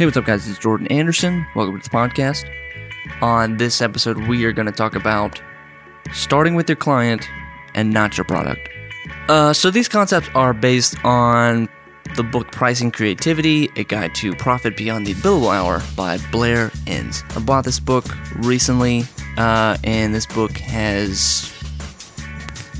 Hey, what's up, guys? It's Jordan Anderson. Welcome to the podcast. On this episode, we are going to talk about starting with your client and not your product. Uh, so, these concepts are based on the book Pricing Creativity A Guide to Profit Beyond the Billable Hour by Blair Enns. I bought this book recently, uh, and this book has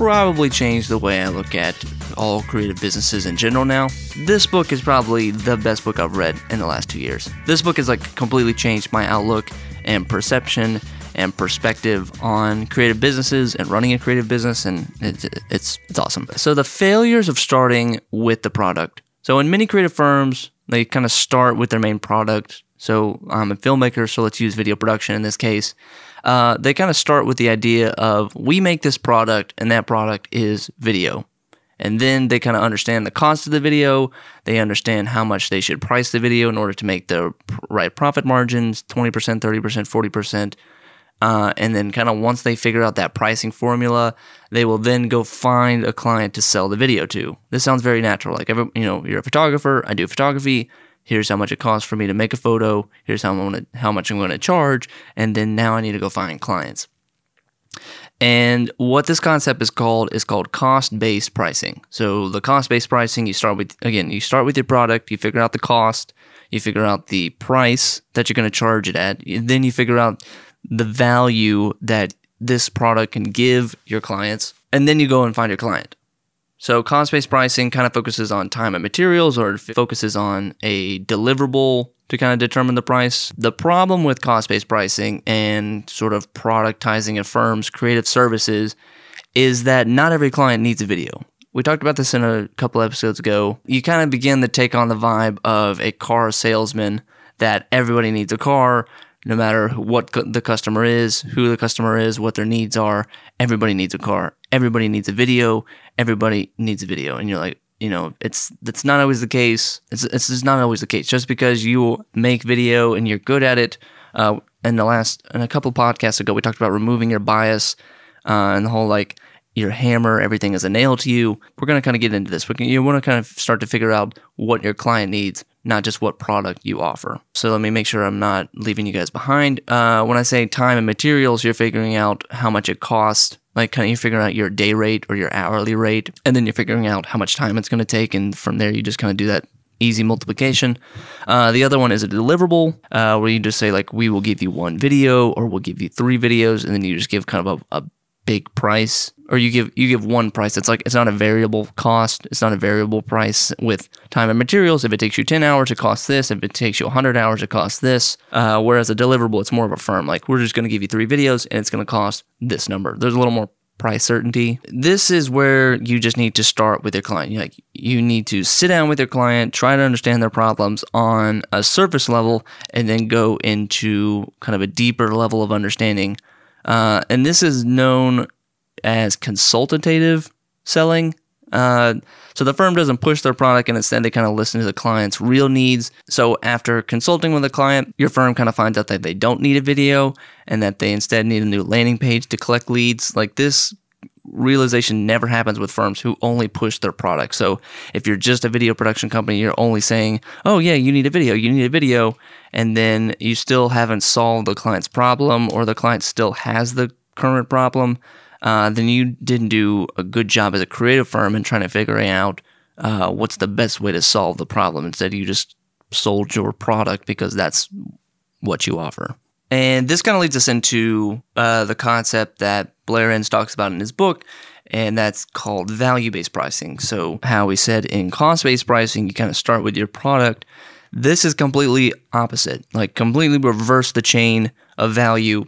probably changed the way I look at all creative businesses in general now. This book is probably the best book I've read in the last two years. This book has like completely changed my outlook and perception and perspective on creative businesses and running a creative business, and it's it's, it's awesome. So the failures of starting with the product. So in many creative firms, they kind of start with their main product. So I'm a filmmaker, so let's use video production in this case. Uh, they kind of start with the idea of we make this product, and that product is video. And then they kind of understand the cost of the video. They understand how much they should price the video in order to make the right profit margins 20%, 30%, 40%. Uh, and then, kind of once they figure out that pricing formula, they will then go find a client to sell the video to. This sounds very natural. Like, every, you know, you're a photographer, I do photography. Here's how much it costs for me to make a photo. Here's how, I'm gonna, how much I'm going to charge. And then now I need to go find clients. And what this concept is called is called cost-based pricing. So the cost-based pricing, you start with again, you start with your product, you figure out the cost, you figure out the price that you're going to charge it at, then you figure out the value that this product can give your clients, and then you go and find your client. So cost-based pricing kind of focuses on time and materials or focuses on a deliverable to kind of determine the price. The problem with cost based pricing and sort of productizing a firm's creative services is that not every client needs a video. We talked about this in a couple episodes ago. You kind of begin to take on the vibe of a car salesman that everybody needs a car, no matter what the customer is, who the customer is, what their needs are. Everybody needs a car. Everybody needs a video. Everybody needs a video. And you're like, you know, it's that's not always the case. It's it's just not always the case. Just because you make video and you're good at it. Uh, in the last in a couple podcasts ago, we talked about removing your bias uh, and the whole like your hammer, everything is a nail to you. We're gonna kind of get into this. Can, you want to kind of start to figure out what your client needs, not just what product you offer. So let me make sure I'm not leaving you guys behind. Uh, when I say time and materials, you're figuring out how much it costs like kind of you figure out your day rate or your hourly rate and then you're figuring out how much time it's going to take and from there you just kind of do that easy multiplication uh, the other one is a deliverable uh, where you just say like we will give you one video or we'll give you three videos and then you just give kind of a, a big price or you give you give one price. It's like it's not a variable cost. It's not a variable price with time and materials. If it takes you 10 hours it costs this. If it takes you 100 hours it costs this. Uh, whereas a deliverable it's more of a firm. Like we're just going to give you three videos and it's going to cost this number. There's a little more price certainty. This is where you just need to start with your client. Like you need to sit down with your client try to understand their problems on a surface level and then go into kind of a deeper level of understanding uh, and this is known as consultative selling. Uh, so the firm doesn't push their product and instead they kind of listen to the client's real needs. So after consulting with a client, your firm kind of finds out that they don't need a video and that they instead need a new landing page to collect leads. Like this realization never happens with firms who only push their product. So if you're just a video production company, you're only saying, "Oh yeah, you need a video, you need a video," and then you still haven't solved the client's problem or the client still has the current problem, uh, then you didn't do a good job as a creative firm in trying to figure out uh, what's the best way to solve the problem. Instead, you just sold your product because that's what you offer. And this kind of leads us into uh, the concept that Blair Enns talks about in his book, and that's called value based pricing. So, how we said in cost based pricing, you kind of start with your product. This is completely opposite, like completely reverse the chain of value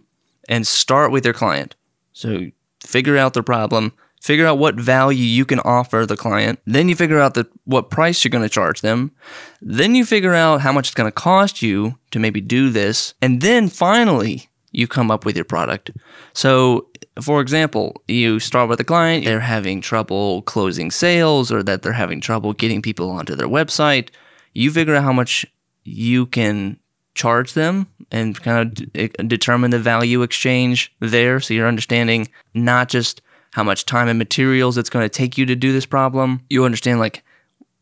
and start with your client. So, figure out their problem, figure out what value you can offer the client, then you figure out the, what price you're going to charge them, then you figure out how much it's going to cost you to maybe do this, and then finally you come up with your product. So, for example, you start with a client, they're having trouble closing sales or that they're having trouble getting people onto their website. You figure out how much you can charge them and kind of d- determine the value exchange there. So you're understanding not just how much time and materials it's going to take you to do this problem. You understand like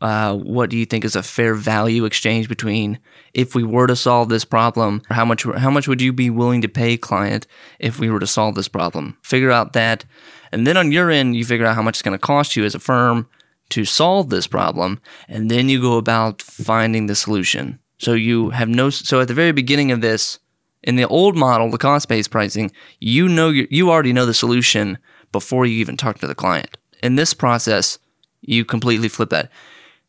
uh, what do you think is a fair value exchange between if we were to solve this problem? How much how much would you be willing to pay client if we were to solve this problem? Figure out that, and then on your end, you figure out how much it's going to cost you as a firm to solve this problem, and then you go about finding the solution. So you have no. So at the very beginning of this, in the old model, the cost based pricing, you know you you already know the solution before you even talk to the client. In this process, you completely flip that.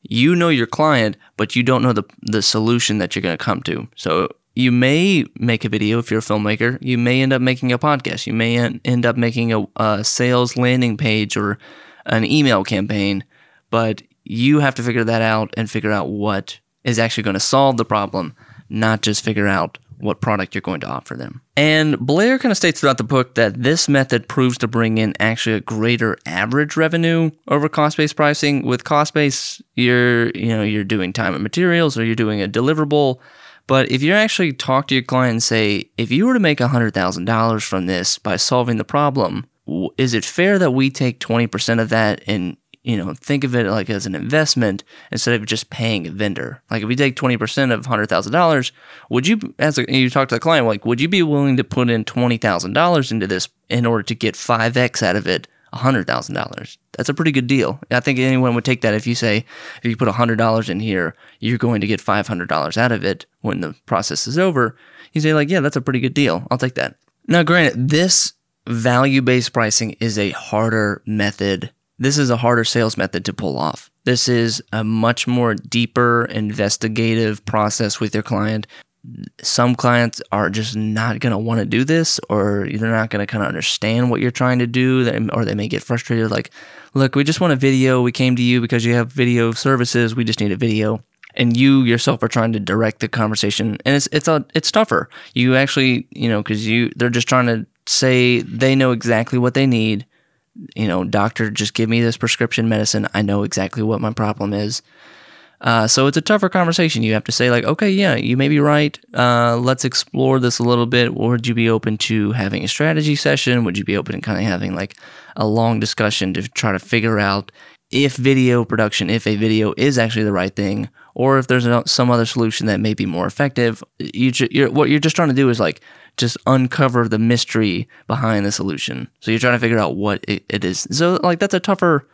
You know your client, but you don't know the the solution that you're going to come to. So you may make a video if you're a filmmaker. You may end up making a podcast. You may end up making a, a sales landing page or an email campaign, but you have to figure that out and figure out what is actually going to solve the problem, not just figure out what product you're going to offer them. And Blair kind of states throughout the book that this method proves to bring in actually a greater average revenue over cost-based pricing. With cost-based, you're you know you're doing time and materials or you're doing a deliverable. But if you actually talk to your client and say, if you were to make $100,000 from this by solving the problem, is it fair that we take 20% of that and you know, think of it like as an investment instead of just paying a vendor. Like if you take 20% of $100,000, would you, as a, you talk to the client, like, would you be willing to put in $20,000 into this in order to get 5X out of it, $100,000? That's a pretty good deal. I think anyone would take that if you say, if you put $100 in here, you're going to get $500 out of it when the process is over. You say like, yeah, that's a pretty good deal. I'll take that. Now, granted, this value-based pricing is a harder method this is a harder sales method to pull off. This is a much more deeper investigative process with your client. Some clients are just not going to want to do this, or they're not going to kind of understand what you're trying to do, or they may get frustrated like, look, we just want a video. We came to you because you have video services. We just need a video and you yourself are trying to direct the conversation and it's it's a it's tougher you actually you know because you they're just trying to say they know exactly what they need you know, doctor, just give me this prescription medicine. I know exactly what my problem is. Uh, so it's a tougher conversation. You have to say like, okay, yeah, you may be right. Uh, let's explore this a little bit. Would you be open to having a strategy session? Would you be open to kind of having like a long discussion to try to figure out if video production, if a video is actually the right thing, or if there's some other solution that may be more effective? You, you're, what you're just trying to do is like just uncover the mystery behind the solution. So you're trying to figure out what it, it is. So like that's a tougher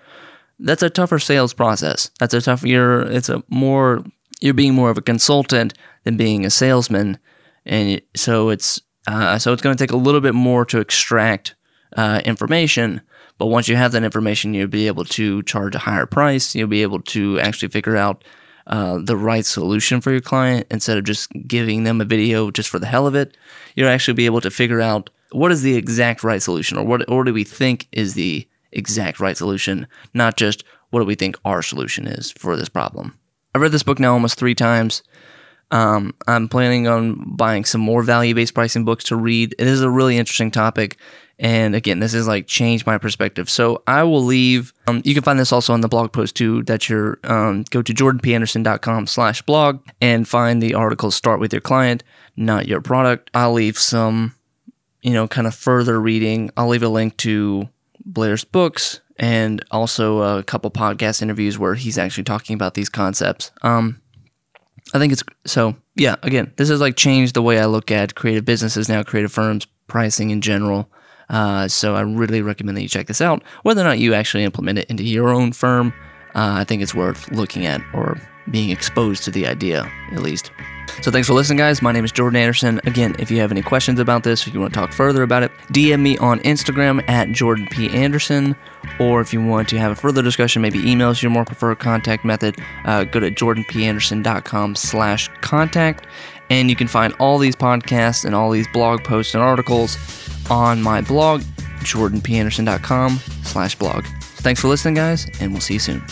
that's a tougher sales process. That's a tough you're it's a more you're being more of a consultant than being a salesman and so it's uh, so it's going to take a little bit more to extract uh, information but once you have that information you'll be able to charge a higher price you'll be able to actually figure out uh, the right solution for your client instead of just giving them a video just for the hell of it. You'll actually be able to figure out what is the exact right solution or what, or do we think is the exact right solution, not just what do we think our solution is for this problem. I've read this book now almost three times. Um, I'm planning on buying some more value based pricing books to read. It is a really interesting topic. And again, this is like changed my perspective. So I will leave. Um, you can find this also on the blog post too. That you're um, go to jordanpanderson.com slash blog and find the article "Start with Your Client, Not Your Product." I'll leave some, you know, kind of further reading. I'll leave a link to Blair's books and also a couple podcast interviews where he's actually talking about these concepts. Um, I think it's so. Yeah, again, this has like changed the way I look at creative businesses now, creative firms, pricing in general. Uh, so I really recommend that you check this out. Whether or not you actually implement it into your own firm, uh, I think it's worth looking at or being exposed to the idea at least. So thanks for listening, guys. My name is Jordan Anderson. Again, if you have any questions about this, if you want to talk further about it, DM me on Instagram at Jordan P. Anderson. Or if you want to have a further discussion, maybe email emails your more preferred contact method, uh, go to jordanpanderson.com slash contact. And you can find all these podcasts and all these blog posts and articles on my blog, jordanpanderson.com slash blog. Thanks for listening, guys, and we'll see you soon.